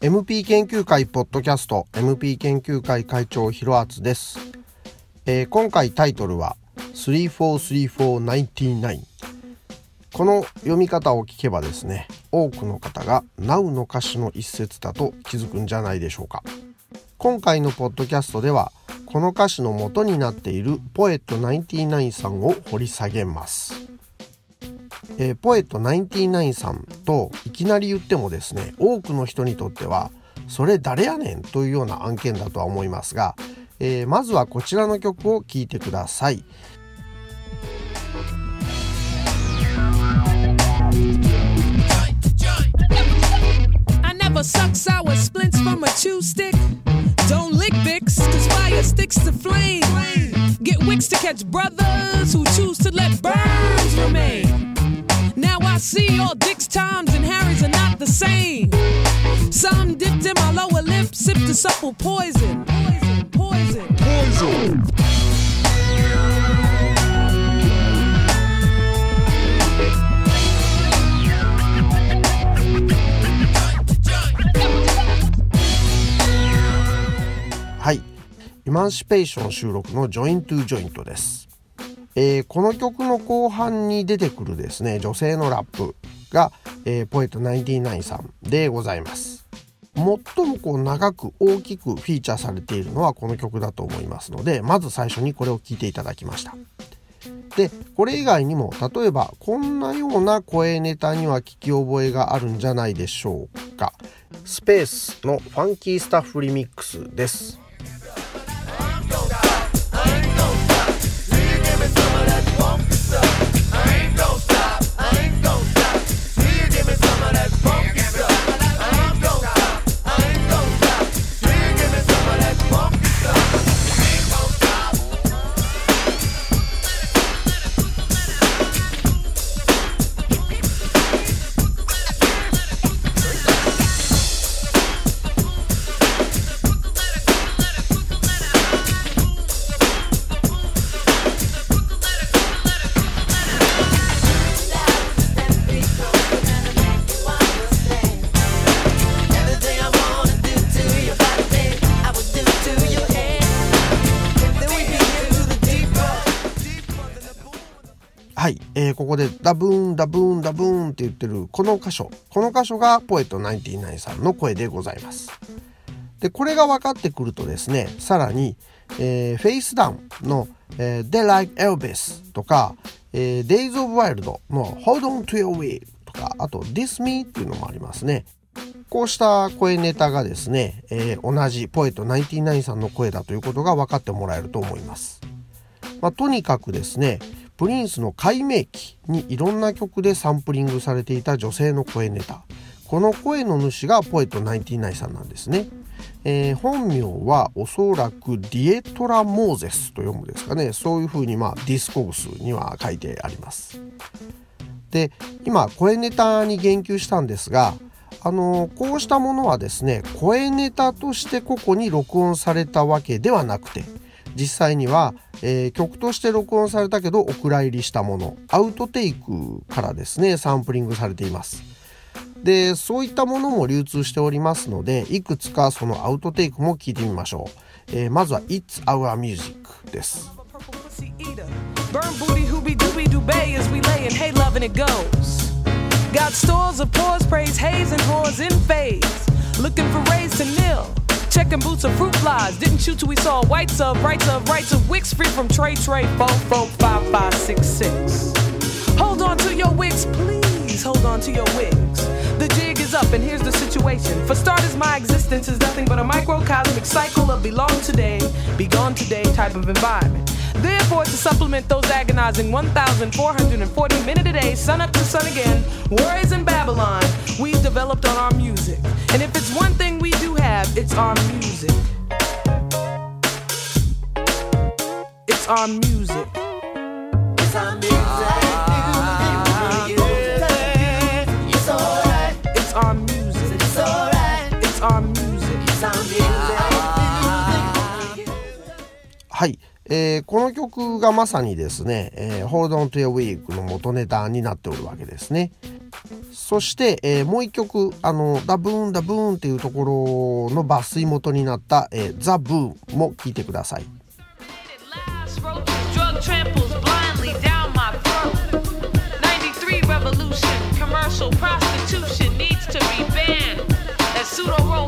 MP 研究会ポッドキャスト MP 研究会会長ひろあつです、えー、今回タイトルは343499この読み方を聞けばですね多くの方が Now の歌詞の一節だと気づくんじゃないでしょうか。今回のポッドキャストではこの歌詞の元になっているポエット99さんを掘り下げますえー、ポエット99さんといきなり言ってもですね多くの人にとってはそれ誰やねんというような案件だとは思いますが、えー、まずはこちらの曲を聴いてください。suck sour splints from a chew stick. Don't lick Vicks, cause fire sticks to flame. Get wicks to catch brothers who choose to let burns ンシペーション収録のジョイントゥジョイントです。えー、この曲の後半に出てくるですね女性のラップが、えー、ポエト99さんでございます。最もこう長く大きくフィーチャーされているのはこの曲だと思いますのでまず最初にこれを聴いていただきました。でこれ以外にも例えばこんなような声ネタには聞き覚えがあるんじゃないでしょうか。スペースのファンキースタッフリミックスです。はい、えー、ここでダブーンダブーンダブーンって言ってるこの箇所。この箇所がポエット99さんの声でございます。でこれが分かってくるとですねさらに、えー、フェイスダウンの、えー、They Like Elvis とか、えー、Days of Wild の Hold On To Your Way とかあと This Me っていうのもありますね。こうした声ネタがですね、えー、同じポエット99さんの声だということが分かってもらえると思います。まあ、とにかくですねプリンスの改名期にいろんな曲でサンプリングされていた女性の声ネタ。この声の主がポエット99さんなんですね、えー、本名はおそらくディエトラ・モーゼスと読むですかね。そういうふうにまあ Discogs には書いてあります。で今声ネタに言及したんですがあのこうしたものはですね声ネタとして個々に録音されたわけではなくて実際には、え、曲として録音されたけどお蔵入りしたもの。アウトテイクからですねサンプリングされています。でそういったものも流通しておりますのでいくつかそのアウトテイクも聞いてみましょう、え、まずは「It's Our Music」です。Checking boots of fruit flies. Didn't shoot till we saw whites of, rights of, rights of wicks free from trade, trade, four, four, five, five, six, six. Hold on to your wigs, please. Hold on to your wigs. The jig is up, and here's the situation. For starters, my existence is nothing but a microcosmic cycle of belong today, be gone today type of environment. Therefore, to supplement those agonizing 1,440 minute a day, sun up to sun again, worries in Babylon, we've developed on our music. And if it's one thing we do have, it's our music. It's our music. It's our music. It's alright. It's our music. It's alright. It's our music. It's our music. はい、えー、この曲がまさにですね、えー、Hold on to your wig の元ネタになっておるわけですね。そして、えー、もう一曲、あの、ダブーンダブーンっていうところの抜粋元になった、えー、ザ・ブーンも聴いてください。commercial prostitution needs to be banned. As pseudo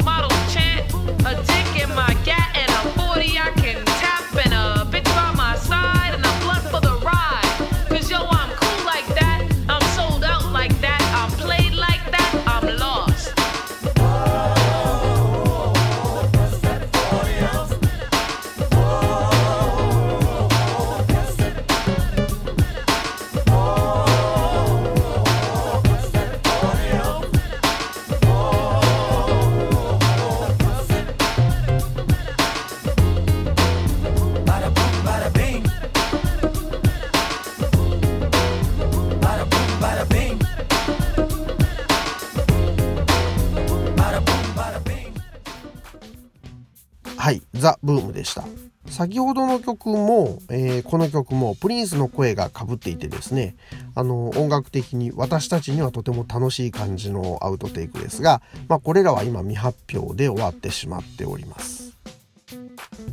ザ・ブームでした。先ほどの曲も、えー、この曲もプリンスの声がかぶっていてですね、あの、音楽的に私たちにはとても楽しい感じのアウトテイクですが、まあ、これらは今未発表で終わってしまっております。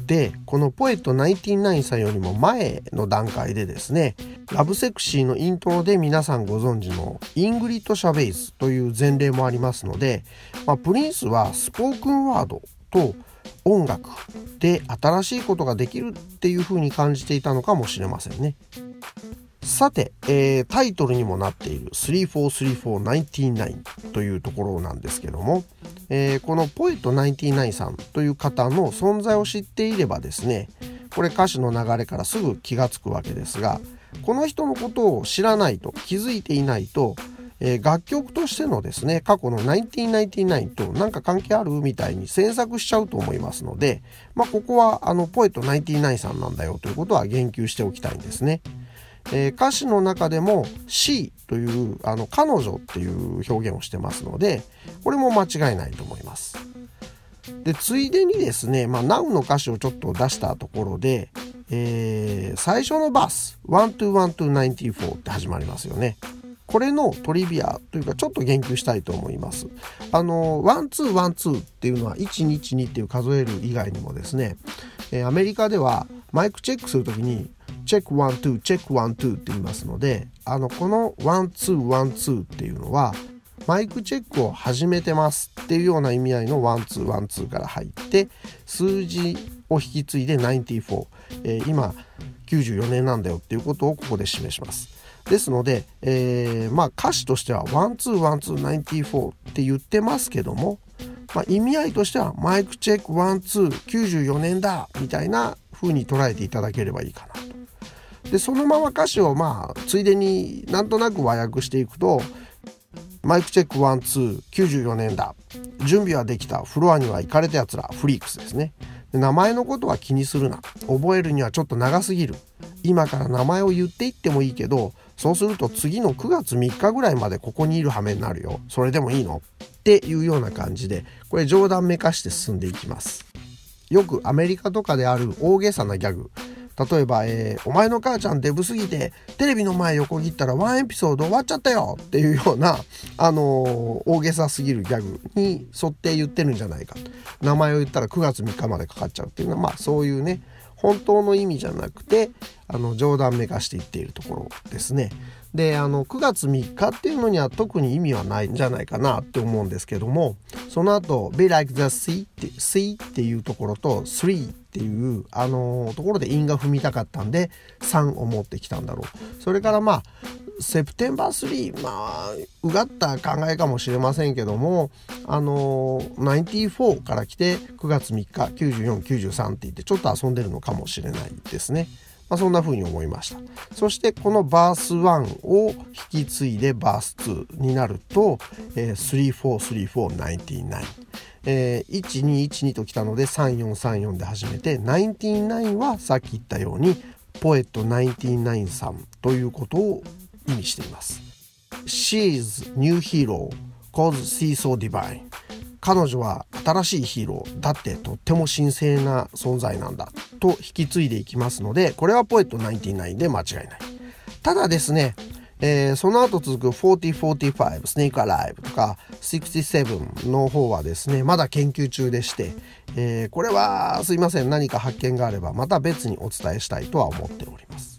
で、このポエット99さんよりも前の段階でですね、ラブセクシーのイントロで皆さんご存知のイングリッド・シャベイズという前例もありますので、まあ、プリンスはスポークンワードと音楽で新しいことができるっていう風に感じていたのかもしれませんね。さて、えー、タイトルにもなっている343499というところなんですけども、えー、このポエット99さんという方の存在を知っていればですねこれ歌詞の流れからすぐ気がつくわけですがこの人のことを知らないと気づいていないとえー、楽曲としてのですね、過去の1999と何か関係あるみたいに詮索しちゃうと思いますので、まあ、ここはあのポエト99さんなんだよということは言及しておきたいんですね。えー、歌詞の中でも C というあの彼女っていう表現をしてますので、これも間違いないと思います。で、ついでにですね、まあ、Now の歌詞をちょっと出したところで、えー、最初のバース、121294って始まりますよね。これのトリビアというかちょっと言及したいと思います。あの、 one two one two っていうのは one two っていう数える以外にもですね、えアメリカではマイクチェックするときに check one two check one two って言いますので、あの、この one two one two っていうのはマイクチェックを始めてますっていうような意味合いの one two one two から入って数字を引き継いで94、えー、今94年なんだよっていうことをここで示します。ですので、えー、まあ歌詞としては121294って言ってますけども、まあ、意味合いとしてはマイクチェック1294年だみたいな風に捉えていただければいいかなと。でそのまま歌詞をまあついでになんとなく和訳していくとマイクチェック1294年だ準備はできたフロアには行かれたやつらフリークスですね名前のことは気にするな覚えるにはちょっと長すぎる今から名前を言っていってもいいけどそうすると次の9月3日ぐらいまでここにいる羽目になるよ。それでもいいの？っていうような感じで、これ冗談めかして進んでいきます。よくアメリカとかである大げさなギャグ。例えば、えー、お前の母ちゃんデブすぎて、テレビの前横切ったらワンエピソード終わっちゃったよっていうような、あのー、大げさすぎるギャグに沿って言ってるんじゃないかと。名前を言ったら9月3日までかかっちゃうっていうのは、まあそういうね、本当の意味じゃなくてあの冗談めかして言っているところですね。であの9月3日っていうのには特に意味はないんじゃないかなって思うんですけどもその後 Be like the sea って sea っていうところと three っていうあのところで韻が踏みたかったんで3を持ってきたんだろう。それからまあセプテンバー3まあうがった考えかもしれませんけどもあの94から来て9月3日9493って言ってちょっと遊んでるのかもしれないですね。まあ、そんな風に思いました。そしてこのバース1を引き継いでバース2になると、えー、343499。えー、1212ときたので3434で始めて99はさっき言ったようにポエット99さんということを意味しています。She's new hero cause she's so divine 彼女は新しいヒーローだってとっても神聖な存在なんだと引き継いでいきますのでこれはポエット99で間違いない。ただですねえー、その後続く4045スネークアライブとか67の方はですねまだ研究中でして、えー、これはすいません。何か発見があればまた別にお伝えしたいとは思っております。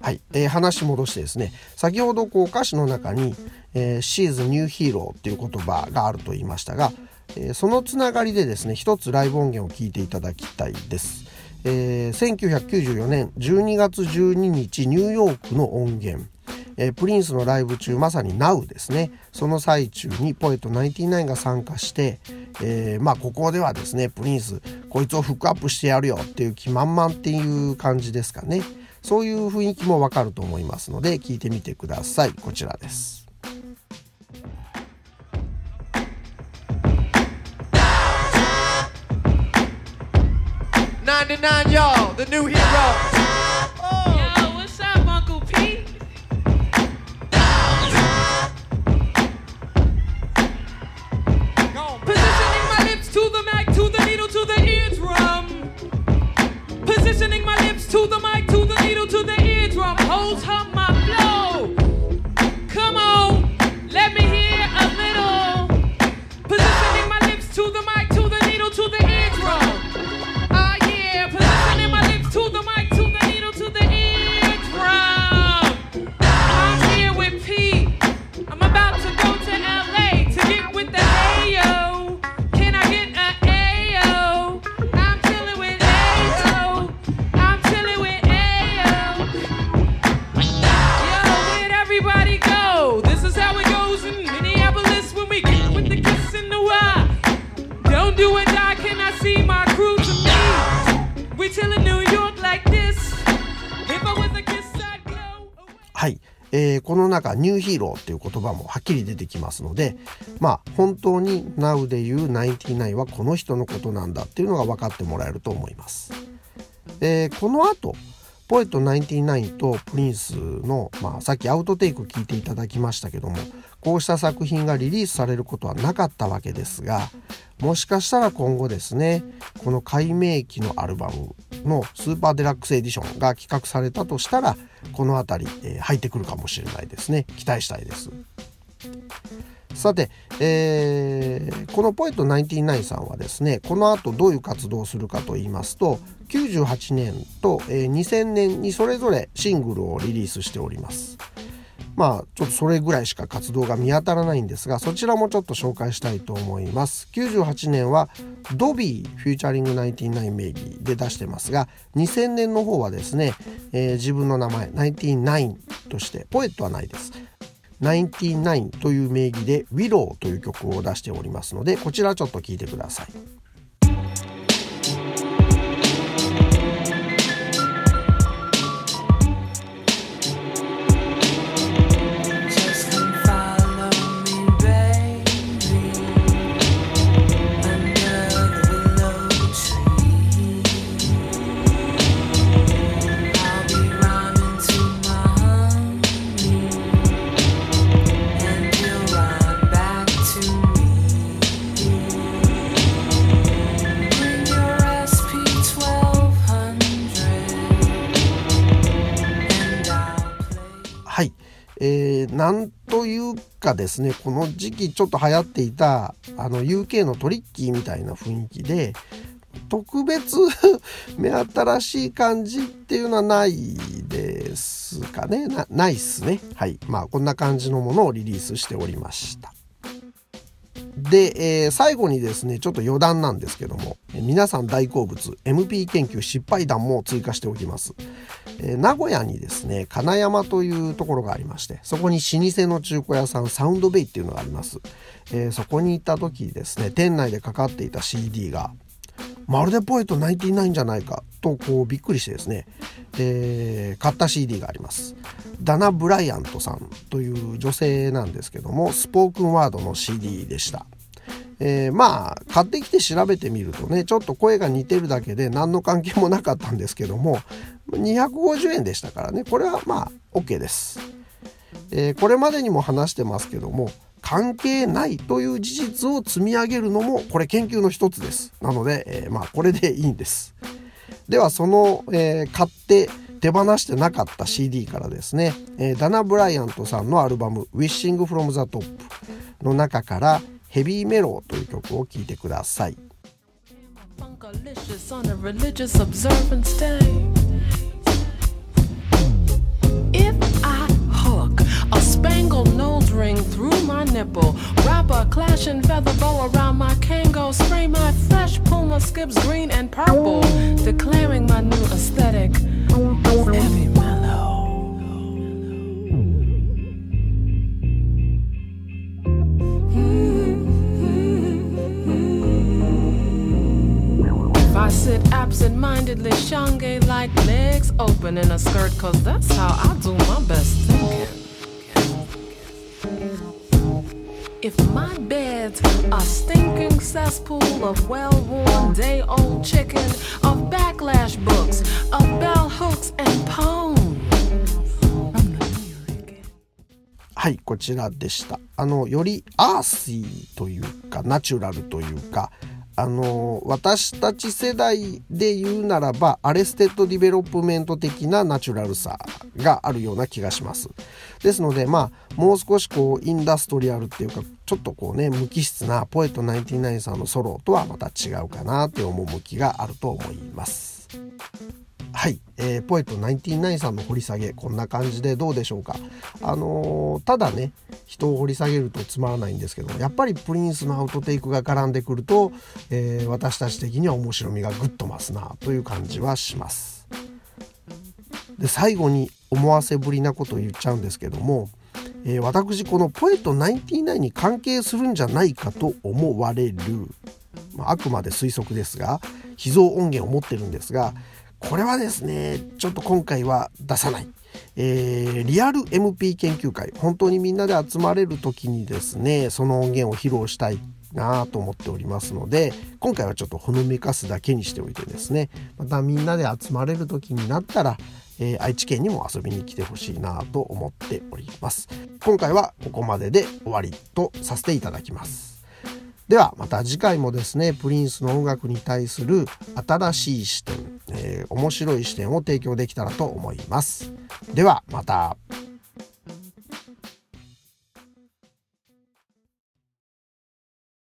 はい、えー、話戻してですね先ほどこう歌詞の中に「えー、She's New Hero」っていう言葉があると言いましたが、えー、そのつながりでですね一つライブ音源を聞いていただきたいです、えー、1994年12月12日ニューヨークの音源。えー、プリンスのライブ中まさに Now ですね。その最中にポエット99が参加して、えー、まあここではですねプリンスこいつをフックアップしてやるよっていう気満々っていう感じですかね。そういう雰囲気もわかると思いますので聞いてみてください。こちらです。99 yo, the new hero. 中 new hero っていう言葉もはっきり出てきますのでまあ本当に Now で言う99はこの人のことなんだっていうのが分かってもらえると思います。えー、この後ポエット99とプリンスの、まあ、さっきアウトテイク聞いていただきましたけどもこうした作品がリリースされることはなかったわけですがもしかしたら今後ですねこの改名期のアルバムのスーパーデラックスエディションが企画されたとしたらこの辺り、えー、入ってくるかもしれないですね。期待したいです。さて、えー、このポエット99さんはですねこの後どういう活動をするかと言いますと98年と、えー、2000年にそれぞれシングルをリリースしております。まあちょっとそれぐらいしか活動が見当たらないんですがそちらもちょっと紹介したいと思います98年はドビーフューチャリング99名義で出してますが2000年の方はですね、えー、自分の名前99としてポエットはないです99という名義で Willow という曲を出しておりますのでこちらちょっと聴いてください。はい。えー、なんというかですねこの時期ちょっと流行っていたあの UK のトリッキーみたいな雰囲気で特別 目新しい感じっていうのはないですかね。なないっすね。はい。まあこんな感じのものをリリースしておりました。で、えー、最後にですねちょっと余談なんですけども皆さん大好物 MP 研究失敗談も追加しておきます。名古屋にですね金山というところがありましてそこに老舗の中古屋さんサウンドベイっていうのがあります、えー、そこに行った時ですね店内でかかっていた CD がまるでポエット99じゃないかとこうびっくりしてですね、えー、買った CD があります。ダナ・ブライアントさんという女性なんですけどもスポークンワードの CD でした。えー、まあ買ってきて調べてみるとねちょっと声が似てるだけで何の関係もなかったんですけども250円でしたからね。これはまあ OK です、えー、これまでにも話してますけども関係ないという事実を積み上げるのもこれ研究の一つです。なので、えー、まあこれでいいんです。ではその、えー、買って手放してなかった CD からですね、え、ダナ・ブライアントさんのアルバム「Wishing from the Top」の中から「ヘビーメロー」という曲を聴いてください。Spangled nose ring through my nipple. Wrap a clashing feather bow around my Kango. Spray my fresh Puma skips green and purple. Declaring my new aesthetic. Heavy mellow. I sit absent-mindedly, Shanghai like legs open in a skirt, cause that's how I do my best thinking. If my bed's a stinking cesspool of well worn day old chicken, of backlash books, of bell hooks and poems. はい、こちらでした。あの、よりアーシーというか、ナチュラルというか、あの私たち世代で言うならばアレステッドディベロップメント的なナチュラルさがあるような気がします。ですのでまあもう少しこうインダストリアルっていうかちょっとこうね無機質なポエット99さんのソロとはまた違うかなっていう趣があると思います。はい、えー、ポエット99さんの掘り下げこんな感じでどうでしょうか。あのー、ただね人を掘り下げるとつまらないんですけどやっぱりプリンスのアウトテイクが絡んでくると、えー、私たち的には面白みがぐっと増すなという感じはします。で最後に思わせぶりなことを言っちゃうんですけども、えー、私このポエット99に関係するんじゃないかと思われる、まあ、あくまで推測ですが秘蔵音源を持ってるんですがこれはですね、ちょっと今回は出さない。えー、リアル MP 研究会、本当にみんなで集まれる時にですね、その音源を披露したいなと思っておりますので、今回はちょっとほのめかすだけにしておいてですね、またみんなで集まれる時になったら、えー、愛知県にも遊びに来てほしいなと思っております。今回はここまでで終わりとさせていただきます。ではまた次回もですねプリンスの音楽に対する新しい視点、えー、面白い視点を提供できたらと思います。ではまた。